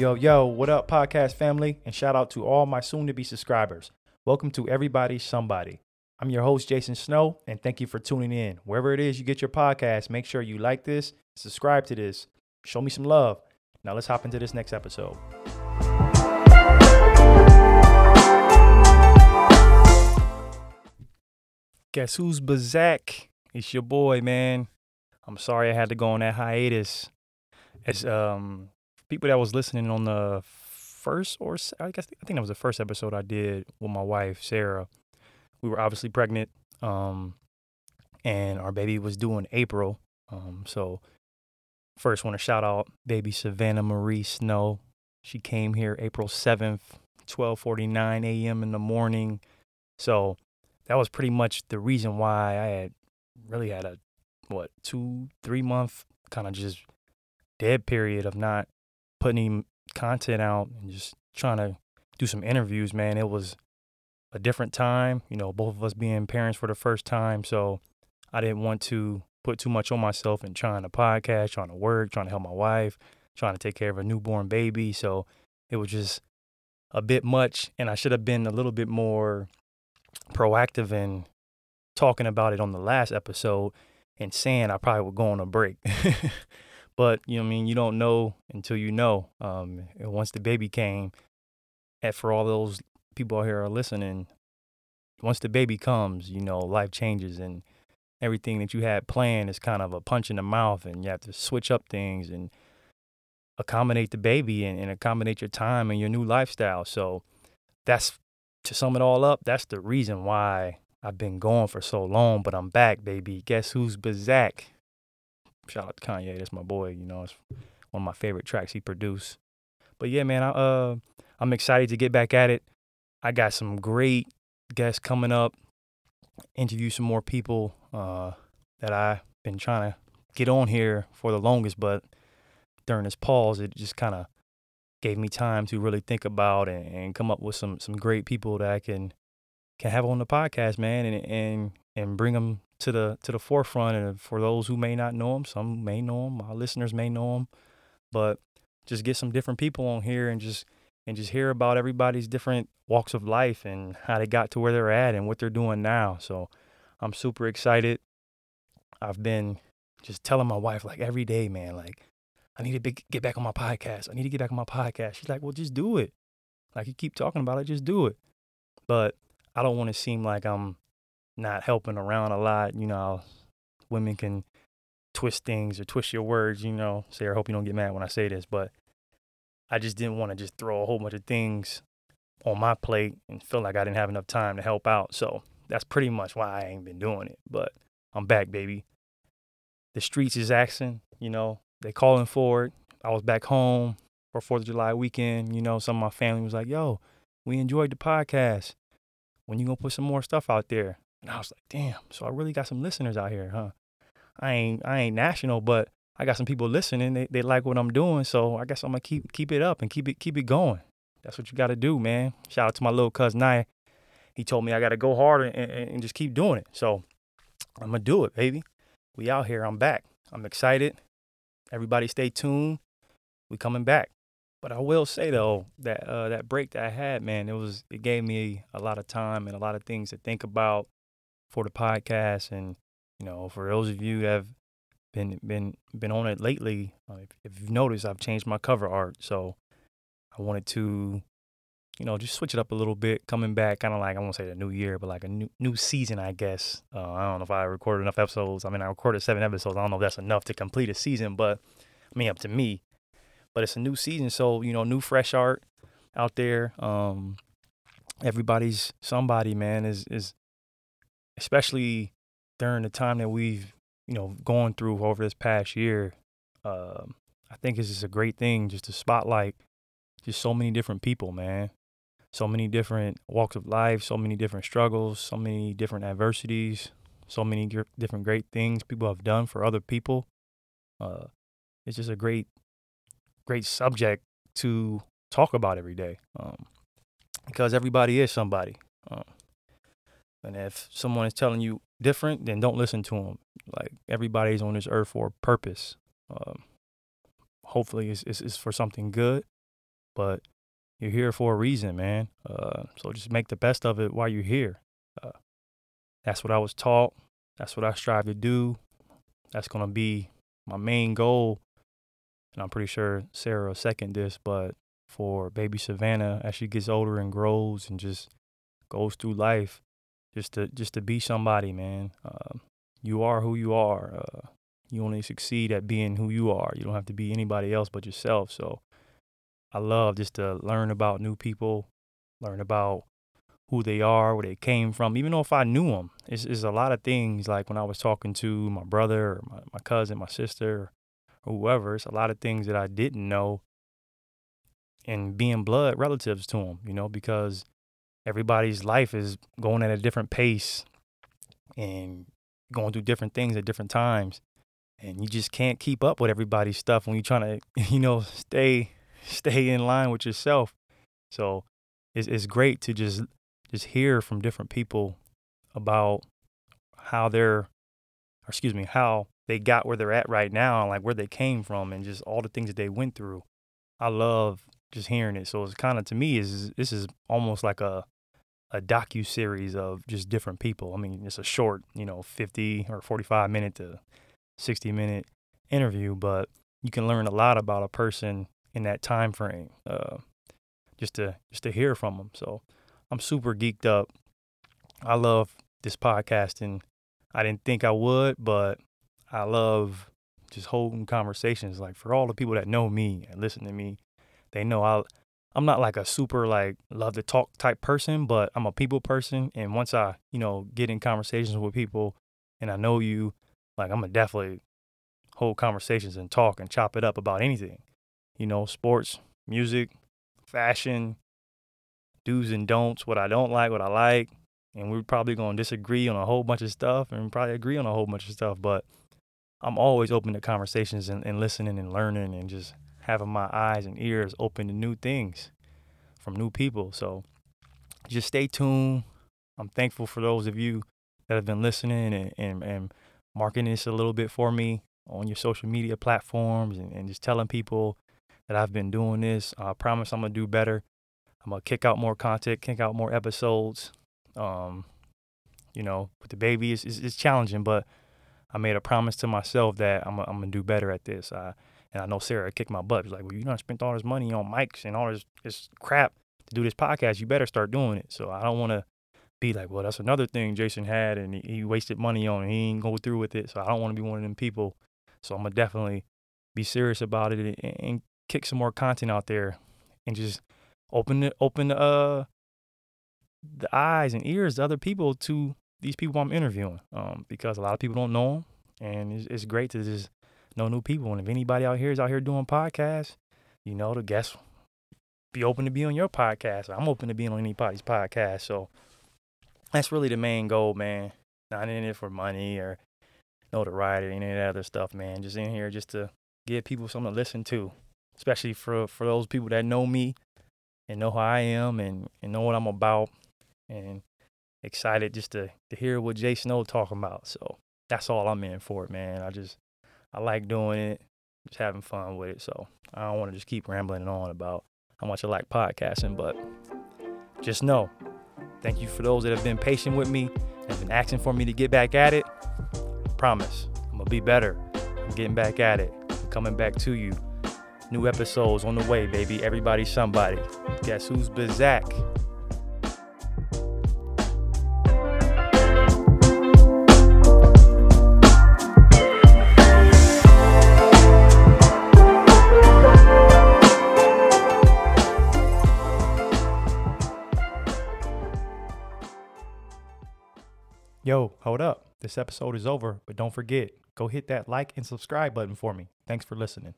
yo, yo, what up, podcast family? And shout out to all my soon to be subscribers. Welcome to Everybody Somebody. I'm your host, Jason Snow, and thank you for tuning in. Wherever it is you get your podcast, make sure you like this, subscribe to this, show me some love. Now let's hop into this next episode. Guess who's Bazak? It's your boy, man. I'm sorry I had to go on that hiatus. As um people that was listening on the first or I guess I think that was the first episode I did with my wife Sarah. We were obviously pregnant, um, and our baby was due in April. Um, so first want to shout out baby Savannah Marie Snow. She came here April seventh, twelve forty nine a.m. in the morning. So that was pretty much the reason why I had really had a what two three month kind of just dead period of not putting content out and just trying to do some interviews man it was a different time you know both of us being parents for the first time so i didn't want to put too much on myself and trying to podcast trying to work trying to help my wife trying to take care of a newborn baby so it was just a bit much and i should have been a little bit more proactive in talking about it on the last episode and saying I probably would go on a break. but you know, I mean, you don't know until you know. Um, and once the baby came, and for all those people out here are listening, once the baby comes, you know, life changes and everything that you had planned is kind of a punch in the mouth, and you have to switch up things and accommodate the baby and, and accommodate your time and your new lifestyle. So that's to sum it all up, that's the reason why I've been gone for so long, but I'm back, baby. Guess who's Bazak? Shout out to Kanye, that's my boy. You know, it's one of my favorite tracks he produced. But yeah, man, I, uh, I'm excited to get back at it. I got some great guests coming up. Interview some more people uh, that I've been trying to get on here for the longest, but during this pause, it just kind of gave me time to really think about and, and come up with some some great people that I can can have on the podcast, man, and and and bring them to the to the forefront. And for those who may not know them, some may know them. My listeners may know them, but just get some different people on here and just and just hear about everybody's different walks of life and how they got to where they're at and what they're doing now. So I'm super excited. I've been just telling my wife like every day, man, like I need to be, get back on my podcast. I need to get back on my podcast. She's like, well, just do it. Like you keep talking about it, just do it. But I don't want to seem like I'm not helping around a lot. You know, women can twist things or twist your words, you know. Say, I hope you don't get mad when I say this, but I just didn't want to just throw a whole bunch of things on my plate and feel like I didn't have enough time to help out. So that's pretty much why I ain't been doing it. But I'm back, baby. The streets is asking, you know, they calling for it. I was back home for Fourth of July weekend. You know, some of my family was like, "Yo, we enjoyed the podcast. When you gonna put some more stuff out there?" And I was like, "Damn!" So I really got some listeners out here, huh? I ain't I ain't national, but I got some people listening. They they like what I'm doing, so I guess I'm gonna keep keep it up and keep it keep it going. That's what you got to do, man. Shout out to my little cousin I. He told me I got to go harder and, and, and just keep doing it. So I'm gonna do it, baby. We out here. I'm back. I'm excited. Everybody stay tuned. We coming back. But I will say though that uh, that break that I had, man, it was it gave me a lot of time and a lot of things to think about for the podcast. And you know, for those of you that have been been been on it lately, uh, if, if you've noticed, I've changed my cover art. So I wanted to, you know, just switch it up a little bit. Coming back, kind of like I won't say the new year, but like a new new season, I guess. Uh, I don't know if I recorded enough episodes. I mean, I recorded seven episodes. I don't know if that's enough to complete a season, but I mean, up to me. But it's a new season, so you know, new fresh art out there. Um, everybody's somebody, man, is is especially during the time that we've you know gone through over this past year. Um, I think it's just a great thing just to spotlight just so many different people, man. So many different walks of life, so many different struggles, so many different adversities, so many di- different great things people have done for other people. Uh, it's just a great, great subject to talk about every day um, because everybody is somebody. Um, and if someone is telling you different, then don't listen to them. Like everybody's on this earth for a purpose. Um, hopefully, it's, it's, it's for something good. but you're here for a reason, man. Uh, so just make the best of it while you're here. Uh, that's what I was taught. That's what I strive to do. That's gonna be my main goal. And I'm pretty sure Sarah will second this, but for baby Savannah as she gets older and grows and just goes through life, just to just to be somebody, man. Uh, you are who you are. Uh, you only succeed at being who you are. You don't have to be anybody else but yourself. So I love just to learn about new people, learn about who they are, where they came from. Even though if I knew them, it's, it's a lot of things. Like when I was talking to my brother, or my, my cousin, my sister, or whoever, it's a lot of things that I didn't know. And being blood relatives to them, you know, because everybody's life is going at a different pace and going through different things at different times. And you just can't keep up with everybody's stuff when you're trying to you know stay stay in line with yourself. So it's, it's great to just just hear from different people about how they're excuse me how they got where they're at right now like where they came from and just all the things that they went through. I love just hearing it so it's kind of to me is this is almost like a a docu series of just different people. I mean, it's a short, you know, 50 or 45 minute to 60 minute interview, but you can learn a lot about a person in that time frame. Uh, just to just to hear from them. So I'm super geeked up. I love this podcasting. I didn't think I would, but I love just holding conversations. Like for all the people that know me and listen to me, they know I I'm not like a super like love to talk type person, but I'm a people person. And once I, you know, get in conversations with people and I know you, like I'm gonna definitely hold conversations and talk and chop it up about anything. You know, sports, music, fashion, do's and don'ts, what I don't like, what I like. And we're probably gonna disagree on a whole bunch of stuff and probably agree on a whole bunch of stuff. But I'm always open to conversations and, and listening and learning and just having my eyes and ears open to new things from new people. So just stay tuned. I'm thankful for those of you that have been listening and, and, and marking this a little bit for me on your social media platforms and, and just telling people that I've been doing this. I promise I'm going to do better. I'm going to kick out more content, kick out more episodes. Um, you know, with the baby, it's, it's, it's, challenging, but I made a promise to myself that I'm, I'm going to do better at this. I, and I know Sarah kicked my butt. She's like, well, you done spent all this money on mics and all this, this crap to do this podcast. You better start doing it. So I don't want to be like, well, that's another thing Jason had and he, he wasted money on and he ain't go through with it. So I don't want to be one of them people. So I'm going to definitely be serious about it and, and, kick some more content out there and just open the, open uh, the eyes and ears of other people to these people I'm interviewing um, because a lot of people don't know them. And it's, it's great to just know new people. And if anybody out here is out here doing podcasts, you know, the guests be open to be on your podcast. I'm open to being on anybody's podcast. So that's really the main goal, man. Not in it for money or notoriety or any of that other stuff, man. Just in here just to give people something to listen to, especially for for those people that know me and know who I am and, and know what I'm about and excited just to, to hear what Jay Snow talking about. So that's all I'm in for, man. I just I like doing it, just having fun with it. So I don't want to just keep rambling on about how much I like podcasting, but just know, thank you for those that have been patient with me and been asking for me to get back at it. I promise, I'm gonna be better. I'm getting back at it. I'm coming back to you. New episodes on the way, baby. Everybody, somebody. Guess who's Bazak? Yo, hold up. This episode is over, but don't forget, go hit that like and subscribe button for me. Thanks for listening.